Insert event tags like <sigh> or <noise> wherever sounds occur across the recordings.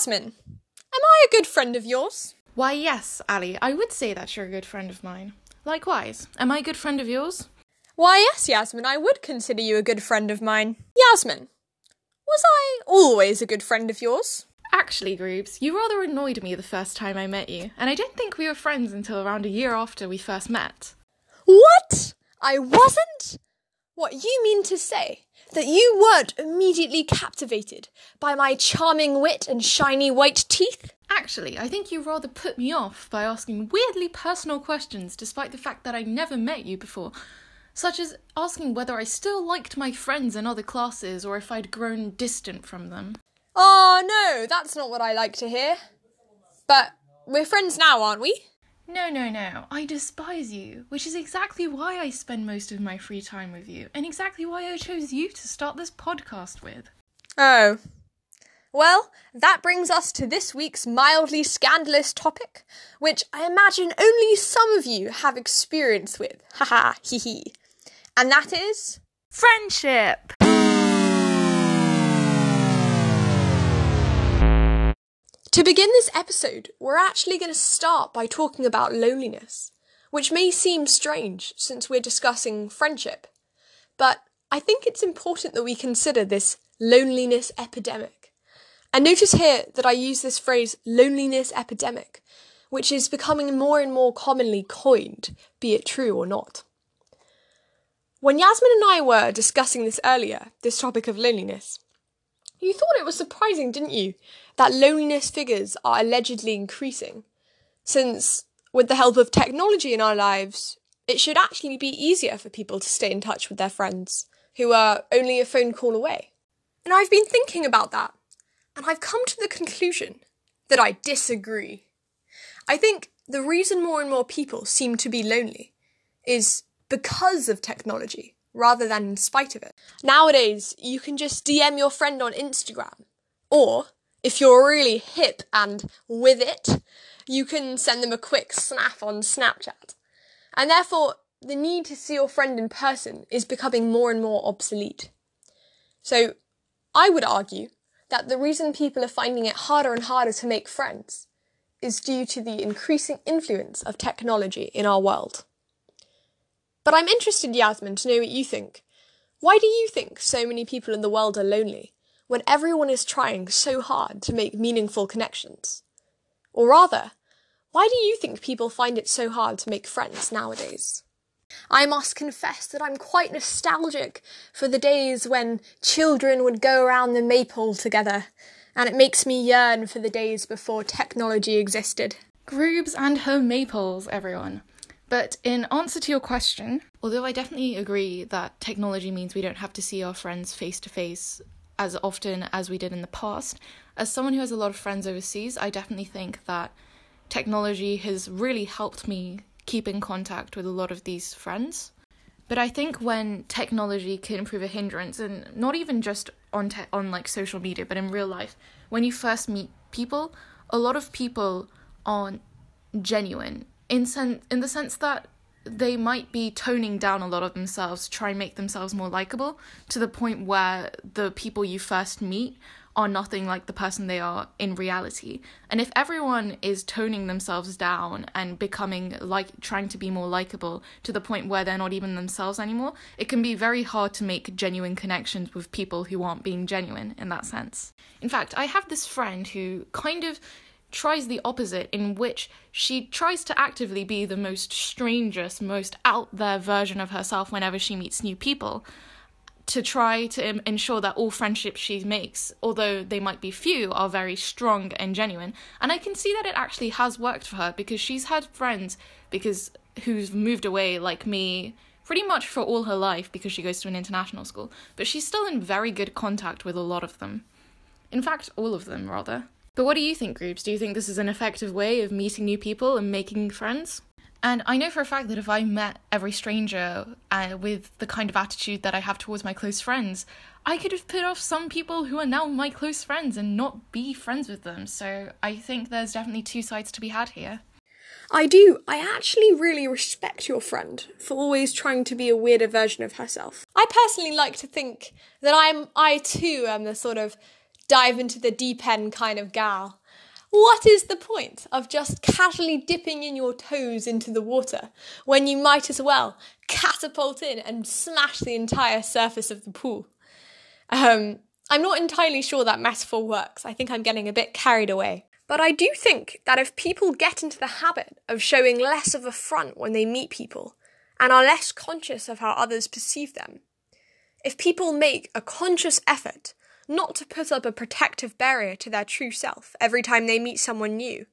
Yasmin, am I a good friend of yours? Why, yes, Ali, I would say that you're a good friend of mine. Likewise, am I a good friend of yours? Why, yes, Yasmin, I would consider you a good friend of mine. Yasmin, was I always a good friend of yours? Actually, Groobs, you rather annoyed me the first time I met you, and I don't think we were friends until around a year after we first met. What? I wasn't? What you mean to say? That you weren't immediately captivated by my charming wit and shiny white teeth? Actually, I think you rather put me off by asking weirdly personal questions despite the fact that I never met you before, such as asking whether I still liked my friends in other classes or if I'd grown distant from them. Oh, no, that's not what I like to hear. But we're friends now, aren't we? No, no, no. I despise you, which is exactly why I spend most of my free time with you, and exactly why I chose you to start this podcast with. Oh. Well, that brings us to this week's mildly scandalous topic, which I imagine only some of you have experience with. <laughs> Haha, hee hee. And that is. Friendship! To begin this episode, we're actually going to start by talking about loneliness, which may seem strange since we're discussing friendship. But I think it's important that we consider this loneliness epidemic. And notice here that I use this phrase loneliness epidemic, which is becoming more and more commonly coined, be it true or not. When Yasmin and I were discussing this earlier, this topic of loneliness, you thought it was surprising, didn't you, that loneliness figures are allegedly increasing? Since, with the help of technology in our lives, it should actually be easier for people to stay in touch with their friends who are only a phone call away. And I've been thinking about that, and I've come to the conclusion that I disagree. I think the reason more and more people seem to be lonely is because of technology rather than in spite of it. Nowadays, you can just DM your friend on Instagram. Or, if you're really hip and with it, you can send them a quick snap on Snapchat. And therefore, the need to see your friend in person is becoming more and more obsolete. So, I would argue that the reason people are finding it harder and harder to make friends is due to the increasing influence of technology in our world. But I'm interested, Yasmin, to know what you think. Why do you think so many people in the world are lonely when everyone is trying so hard to make meaningful connections? Or rather, why do you think people find it so hard to make friends nowadays? I must confess that I'm quite nostalgic for the days when children would go around the maypole together, and it makes me yearn for the days before technology existed. Groobs and her maypoles, everyone. But in answer to your question, although I definitely agree that technology means we don't have to see our friends face to face as often as we did in the past, as someone who has a lot of friends overseas, I definitely think that technology has really helped me keep in contact with a lot of these friends. But I think when technology can prove a hindrance, and not even just on te- on like social media, but in real life, when you first meet people, a lot of people aren't genuine in sen- in the sense that they might be toning down a lot of themselves to try and make themselves more likable to the point where the people you first meet are nothing like the person they are in reality. And if everyone is toning themselves down and becoming like trying to be more likable to the point where they're not even themselves anymore, it can be very hard to make genuine connections with people who aren't being genuine in that sense. In fact, I have this friend who kind of tries the opposite, in which she tries to actively be the most strangest, most out there version of herself whenever she meets new people, to try to ensure that all friendships she makes, although they might be few, are very strong and genuine. And I can see that it actually has worked for her because she's had friends because who's moved away like me pretty much for all her life because she goes to an international school, but she's still in very good contact with a lot of them. In fact, all of them, rather. But what do you think, Groobs? Do you think this is an effective way of meeting new people and making friends? And I know for a fact that if I met every stranger uh, with the kind of attitude that I have towards my close friends, I could have put off some people who are now my close friends and not be friends with them. So I think there's definitely two sides to be had here. I do. I actually really respect your friend for always trying to be a weirder version of herself. I personally like to think that I'm I too am the sort of dive into the deep end kind of gal. What is the point of just casually dipping in your toes into the water when you might as well catapult in and smash the entire surface of the pool? Um, I'm not entirely sure that metaphor works. I think I'm getting a bit carried away. But I do think that if people get into the habit of showing less of a front when they meet people and are less conscious of how others perceive them, if people make a conscious effort not to put up a protective barrier to their true self every time they meet someone new,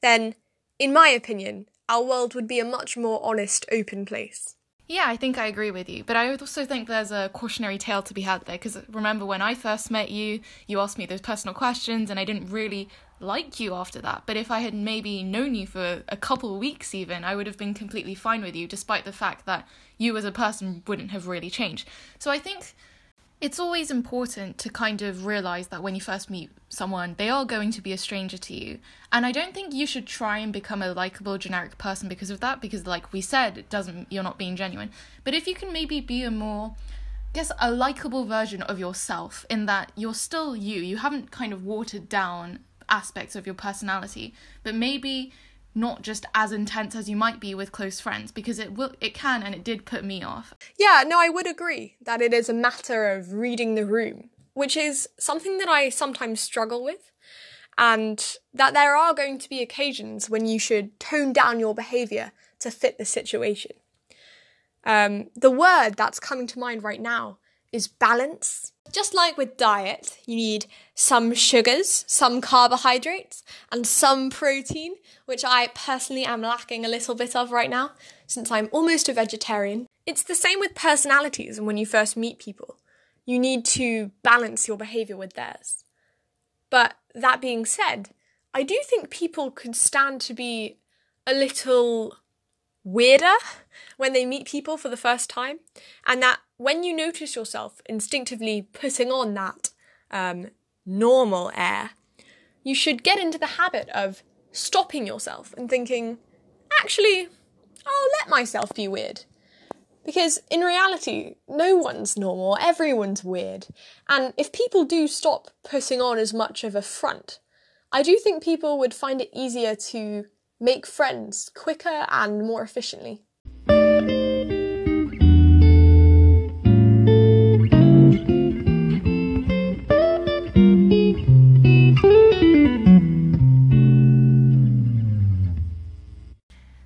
then, in my opinion, our world would be a much more honest, open place. Yeah, I think I agree with you. But I also think there's a cautionary tale to be had there because remember when I first met you, you asked me those personal questions and I didn't really like you after that. But if I had maybe known you for a couple of weeks even, I would have been completely fine with you despite the fact that you as a person wouldn't have really changed. So I think it's always important to kind of realize that when you first meet someone, they are going to be a stranger to you. And I don't think you should try and become a likable generic person because of that, because like we said, it doesn't you're not being genuine. But if you can maybe be a more I guess a likable version of yourself in that you're still you. You haven't kind of watered down aspects of your personality, but maybe not just as intense as you might be with close friends because it will it can and it did put me off. Yeah, no, I would agree that it is a matter of reading the room, which is something that I sometimes struggle with. And that there are going to be occasions when you should tone down your behavior to fit the situation. Um, the word that's coming to mind right now is balance. Just like with diet, you need some sugars, some carbohydrates, and some protein, which I personally am lacking a little bit of right now, since I'm almost a vegetarian. It's the same with personalities and when you first meet people. You need to balance your behaviour with theirs. But that being said, I do think people could stand to be a little weirder when they meet people for the first time, and that when you notice yourself instinctively putting on that um, normal air, you should get into the habit of stopping yourself and thinking, actually, I'll let myself be weird. Because in reality, no one's normal, everyone's weird. And if people do stop putting on as much of a front, I do think people would find it easier to make friends quicker and more efficiently.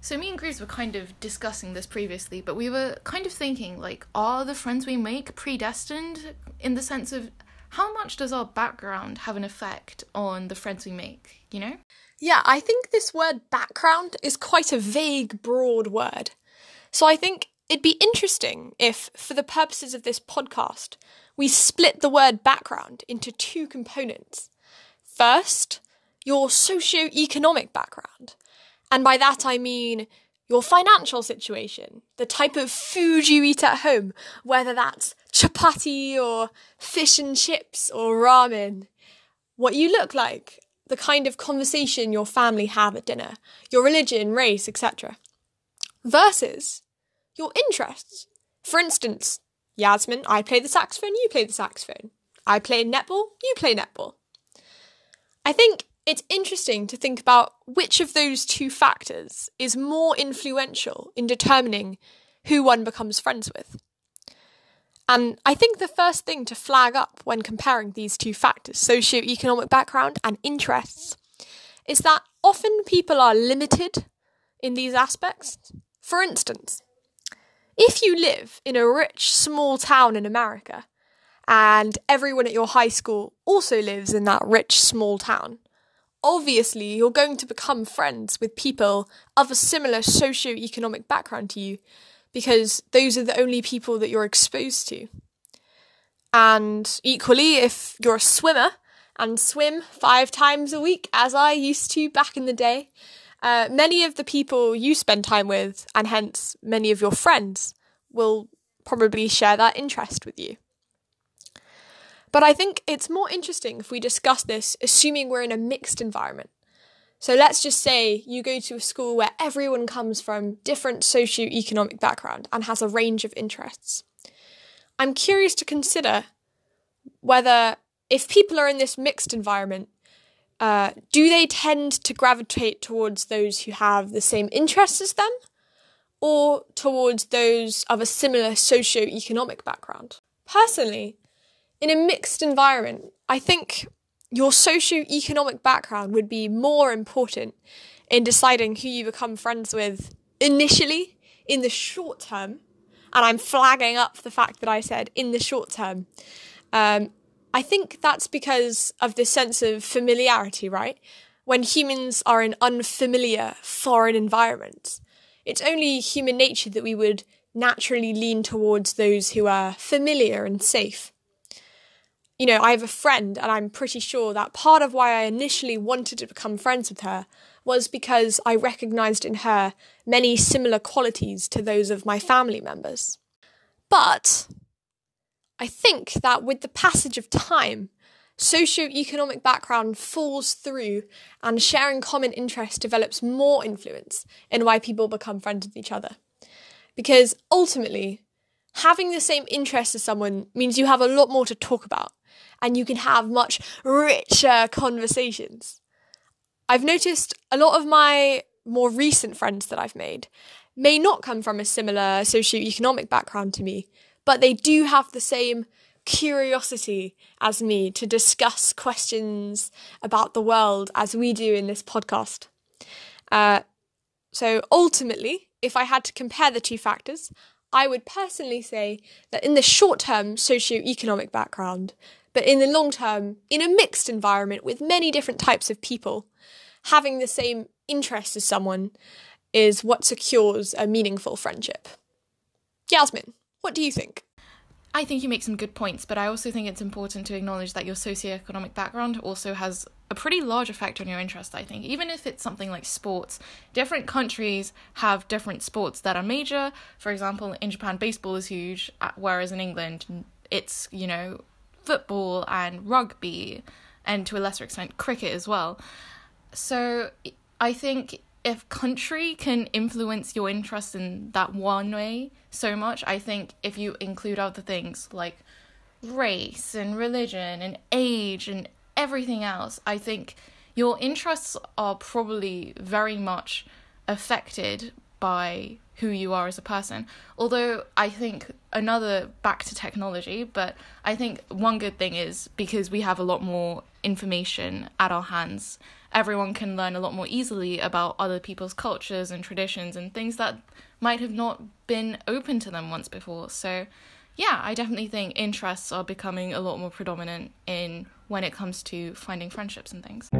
So me and Greaves were kind of discussing this previously, but we were kind of thinking like, are the friends we make predestined in the sense of how much does our background have an effect on the friends we make, you know? Yeah, I think this word background is quite a vague, broad word. So I think it'd be interesting if, for the purposes of this podcast, we split the word background into two components. First, your socio-economic background. And by that I mean your financial situation, the type of food you eat at home, whether that's chapati or fish and chips or ramen, what you look like, the kind of conversation your family have at dinner, your religion, race, etc. Versus your interests. For instance, Yasmin, I play the saxophone, you play the saxophone. I play netball, you play netball. I think it's interesting to think about which of those two factors is more influential in determining who one becomes friends with. And I think the first thing to flag up when comparing these two factors, socio-economic background and interests, is that often people are limited in these aspects. For instance, if you live in a rich small town in America and everyone at your high school also lives in that rich small town, obviously you're going to become friends with people of a similar socio-economic background to you because those are the only people that you're exposed to. And equally, if you're a swimmer and swim five times a week, as I used to back in the day, uh, many of the people you spend time with, and hence many of your friends, will probably share that interest with you. But I think it's more interesting if we discuss this assuming we're in a mixed environment. So let's just say you go to a school where everyone comes from different socio-economic background and has a range of interests. I'm curious to consider whether if people are in this mixed environment, uh, do they tend to gravitate towards those who have the same interests as them or towards those of a similar socio-economic background? Personally, in a mixed environment, I think your socio-economic background would be more important in deciding who you become friends with initially in the short term. And I'm flagging up the fact that I said in the short term. Um, I think that's because of this sense of familiarity, right? When humans are in unfamiliar foreign environments, it's only human nature that we would naturally lean towards those who are familiar and safe. You know, I have a friend, and I'm pretty sure that part of why I initially wanted to become friends with her was because I recognised in her many similar qualities to those of my family members. But I think that with the passage of time, socio-economic background falls through and sharing common interests develops more influence in why people become friends with each other. Because ultimately, having the same interests as someone means you have a lot more to talk about and you can have much richer conversations. I've noticed a lot of my more recent friends that I've made may not come from a similar socio-economic background to me, but they do have the same curiosity as me to discuss questions about the world as we do in this podcast. Uh, so ultimately, if I had to compare the two factors, I would personally say that in the short term, socio-economic background, but in the long term, in a mixed environment with many different types of people, having the same interests as someone is what secures a meaningful friendship. Yasmin, what do you think? I think you make some good points, but I also think it's important to acknowledge that your socioeconomic background also has a pretty large effect on your interest, I think. Even if it's something like sports, different countries have different sports that are major. For example, in Japan, baseball is huge, uh, whereas in England, it's, you know, football and rugby, and to a lesser extent, cricket as well. So I think if country can influence your interest in that one way so much, I think if you include other things like race and religion and age and everything else, I think your interests are probably very much affected by who you are as a person. Although I think another back to technology, but I think one good thing is because we have a lot more information at our hands everyone can learn a lot more easily about other people's cultures and traditions and things that might have not been open to them once before. So, yeah, I definitely think interests are becoming a lot more predominant in when it comes to finding friendships and things.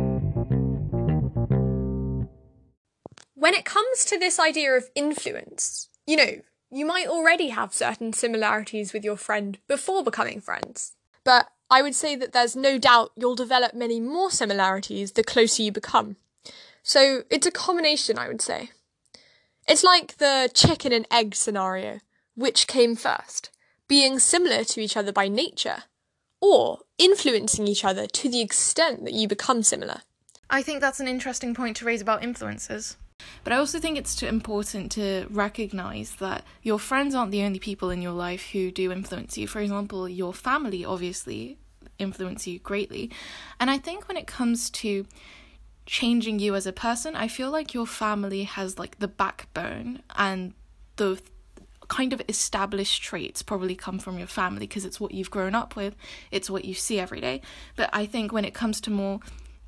When it comes to this idea of influence, you know, you might already have certain similarities with your friend before becoming friends. But I would say that there's no doubt you'll develop many more similarities the closer you become. So it's a combination, I would say. It's like the chicken and egg scenario. Which came first? Being similar to each other by nature, or influencing each other to the extent that you become similar? I think that's an interesting point to raise about influences. But I also think it's important to recognize that your friends aren't the only people in your life who do influence you. For example, your family obviously influence you greatly. And I think when it comes to changing you as a person, I feel like your family has like the backbone and the kind of established traits probably come from your family because it's what you've grown up with, it's what you see every day. But I think when it comes to more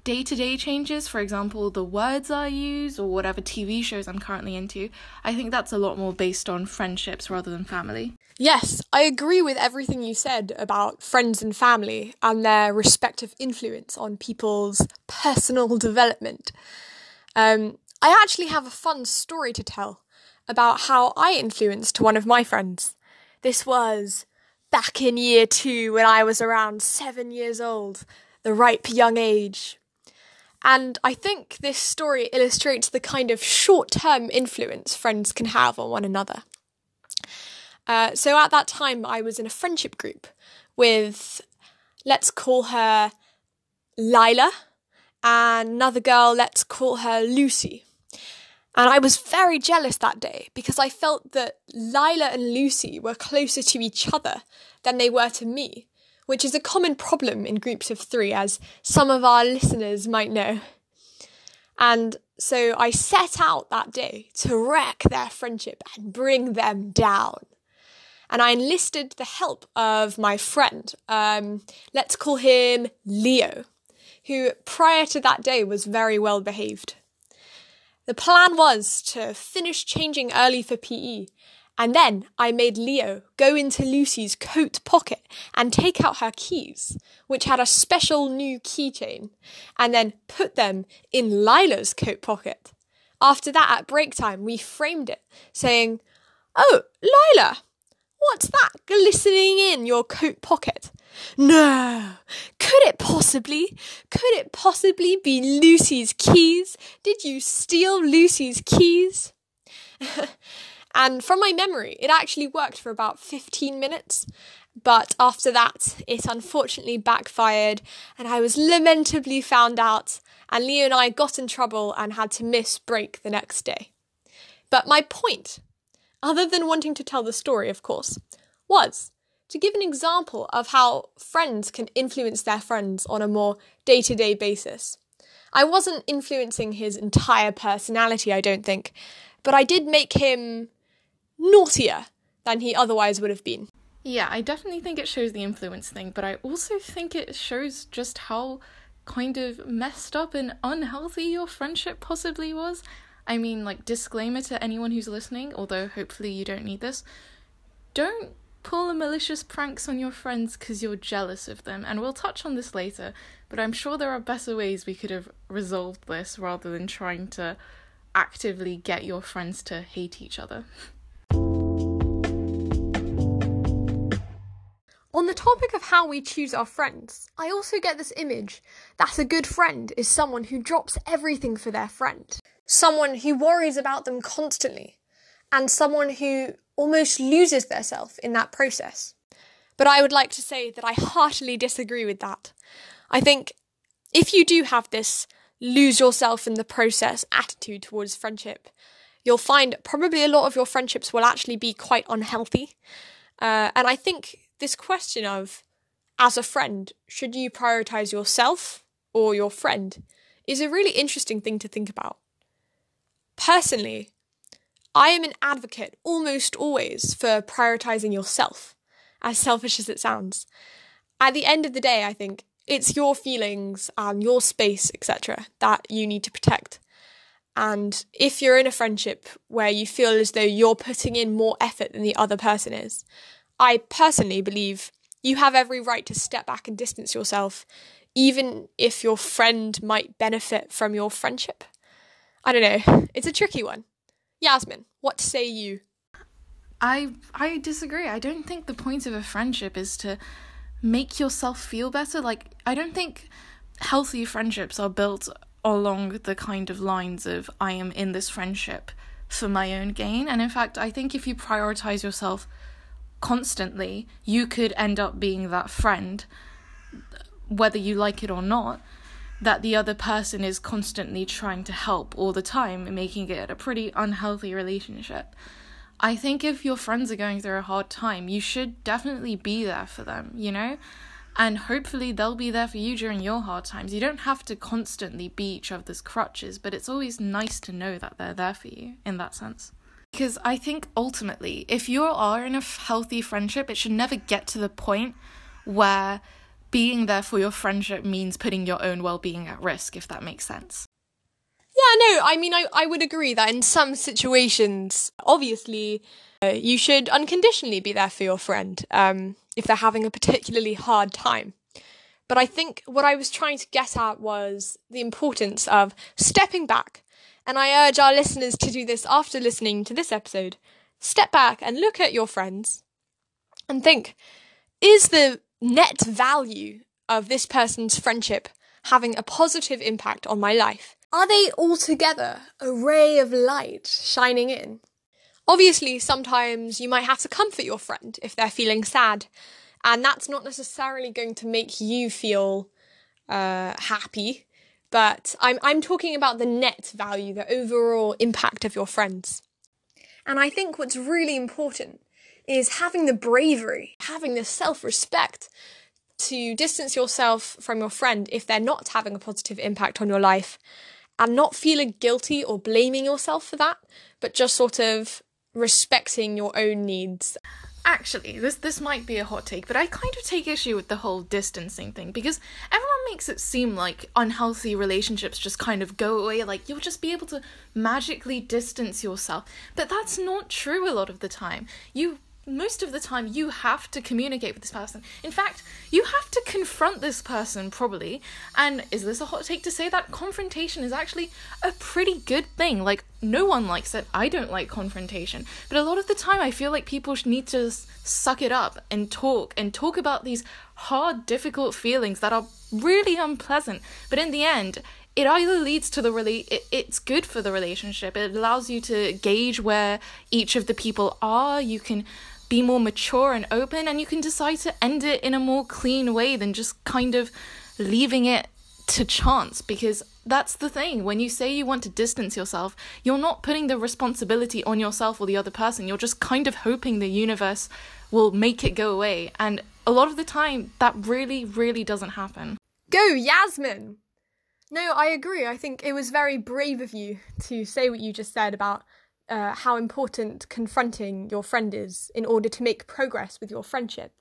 day to day changes, for example, the words I use or whatever TV shows I'm currently into, I think that's a lot more based on friendships rather than family. Yes, I agree with everything you said about friends and family and their respective influence on people's personal <laughs> development. Um, I actually have a fun story to tell about how I influenced one of my friends. This was back in year two when I was around seven years old, the ripe young age. And I think this story illustrates the kind of short term influence friends can have on one another. Uh, so at that time, I was in a friendship group with, let's call her Lila, and another girl, let's call her Lucy. And I was very jealous that day because I felt that Lila and Lucy were closer to each other than they were to me, which is a common problem in groups of three, as some of our listeners might know. And so I set out that day to wreck their friendship and bring them down. And I enlisted the help of my friend, um, let's call him Leo, who prior to that day was very well behaved. The plan was to finish changing early for PE and then I made Leo go into Lucy's coat pocket and take out her keys, which had a special new keychain, and then put them in Lila's coat pocket. After that, at break time, we framed it, saying, Oh, Lila, what's that glistening in your coat pocket? No, could it possibly, could it possibly be Lucy's keys? Did you steal Lucy's keys? <laughs> And from my memory, it actually worked for about 15 minutes. But after that, it unfortunately backfired, and I was lamentably found out, and Leo and I got in trouble and had to miss break the next day. But my point, other than wanting to tell the story, of course, was to give an example of how friends can influence their friends on a more day to day basis. I wasn't influencing his entire personality, I don't think, but I did make him naughtier than he otherwise would have been. Yeah, I definitely think it shows the influence thing, but I also think it shows just how kind of messed up and unhealthy your friendship possibly was. I mean, like, disclaimer to anyone who's listening, although hopefully you don't need this. Don't pull malicious pranks on your friends because you're jealous of them, and we'll touch on this later, but I'm sure there are better ways we could have resolved this rather than trying to actively get your friends to hate each other. <laughs> On the topic of how we choose our friends, I also get this image that a good friend is someone who drops everything for their friend, someone who worries about them constantly, and someone who almost loses their self in that process. But I would like to say that I heartily disagree with that. I think if you do have this lose yourself in the process attitude towards friendship, you'll find probably a lot of your friendships will actually be quite unhealthy. Uh, and I think this question of, as a friend, should you prioritize yourself or your friend is a really interesting thing to think about. Personally, I am an advocate almost always for prioritizing yourself, as selfish as it sounds. At the end of the day, I think it's your feelings and your space, etc., that you need to protect. And if you're in a friendship where you feel as though you're putting in more effort than the other person is, I personally believe you have every right to step back and distance yourself, even if your friend might benefit from your friendship. I don't know. It's a tricky one. Yasmin, what say you? I I disagree. I don't think the point of a friendship is to make yourself feel better. Like I don't think healthy friendships are built along the kind of lines of I am in this friendship for my own gain. And in fact, I think if you prioritize yourself constantly, you could end up being that friend, whether you like it or not, that the other person is constantly trying to help all the time, making it a pretty unhealthy relationship. I think if your friends are going through a hard time, you should definitely be there for them, you know? And hopefully they'll be there for you during your hard times. You don't have to constantly be each other's crutches, but it's always nice to know that they're there for you in that sense. Because I think ultimately, if you are in a healthy friendship, it should never get to the point where being there for your friendship means putting your own well being at risk, if that makes sense. Yeah, no, I mean, I, I would agree that in some situations, obviously, uh, you should unconditionally be there for your friend um, if they're having a particularly hard time. But I think what I was trying to get at was the importance of stepping back and I urge our listeners to do this after listening to this episode. Step back and look at your friends and think is the net value of this person's friendship having a positive impact on my life? Are they altogether a ray of light shining in? Obviously, sometimes you might have to comfort your friend if they're feeling sad, and that's not necessarily going to make you feel uh, happy but I'm I'm talking about the net value, the overall impact of your friends. And I think what's really important is having the bravery, having the self-respect to distance yourself from your friend if they're not having a positive impact on your life and not feeling guilty or blaming yourself for that, but just sort of respecting your own needs. Actually, this this might be a hot take, but I kind of take issue with the whole distancing thing because everyone makes it seem like unhealthy relationships just kind of go away, like you'll just be able to magically distance yourself. But that's not true a lot of the time. You most of the time you have to communicate with this person. In fact, you have to confront this person probably. And is this a hot take to say that confrontation is actually a pretty good thing? Like no one likes it. I don't like confrontation. But a lot of the time I feel like people need to suck it up and talk and talk about these hard difficult feelings that are really unpleasant. But in the end, it either leads to the really it, it's good for the relationship it allows you to gauge where each of the people are you can be more mature and open, and you can decide to end it in a more clean way than just kind of leaving it to chance because that's the thing. When you say you want to distance yourself, you're not putting the responsibility on yourself or the other person. You're just kind of hoping the universe will make it go away. And a lot of the time, that really, really doesn't happen. Go, Yasmin! No, I agree. I think it was very brave of you to say what you just said about uh, how important confronting your friend is in order to make progress with your friendship.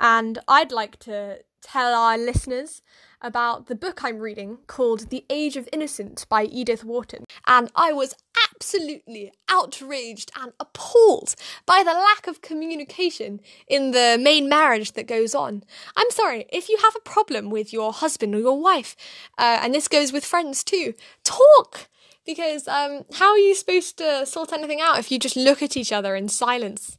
And I'd like to tell our listeners about the book I'm reading called The Age of Innocence by Edith Wharton. And I was absolutely outraged and appalled by the lack of communication in the main marriage that goes on. I'm sorry, if you have a problem with your husband or your wife, uh, and this goes with friends too, talk! Because um, how are you supposed to sort anything out if you just look at each other in silence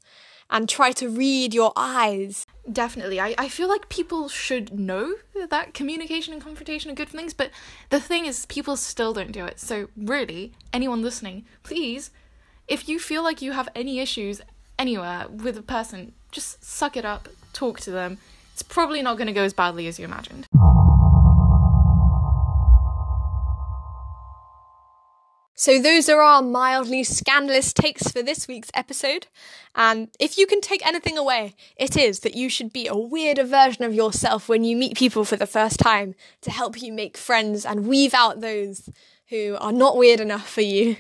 and try to read your eyes? Definitely. I, I feel like people should know that communication and confrontation are good things, but the thing is, people still don't do it. So, really, anyone listening, please, if you feel like you have any issues anywhere with a person, just suck it up, talk to them. It's probably not going to go as badly as you imagined. So, those are our mildly scandalous takes for this week's episode. And if you can take anything away, it is that you should be a weirder version of yourself when you meet people for the first time to help you make friends and weave out those who are not weird enough for you.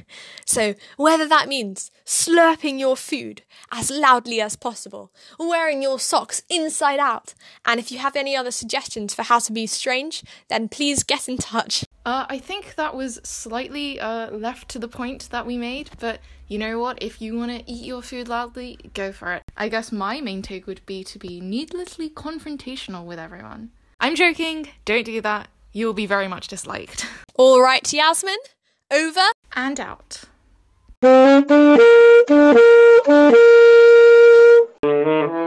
So, whether that means slurping your food as loudly as possible, wearing your socks inside out, and if you have any other suggestions for how to be strange, then please get in touch. Uh, I think that was slightly uh, left to the point that we made, but you know what? If you want to eat your food loudly, go for it. I guess my main take would be to be needlessly confrontational with everyone. I'm joking, don't do that. You'll be very much disliked. <laughs> All right, Yasmin, over and out. <laughs>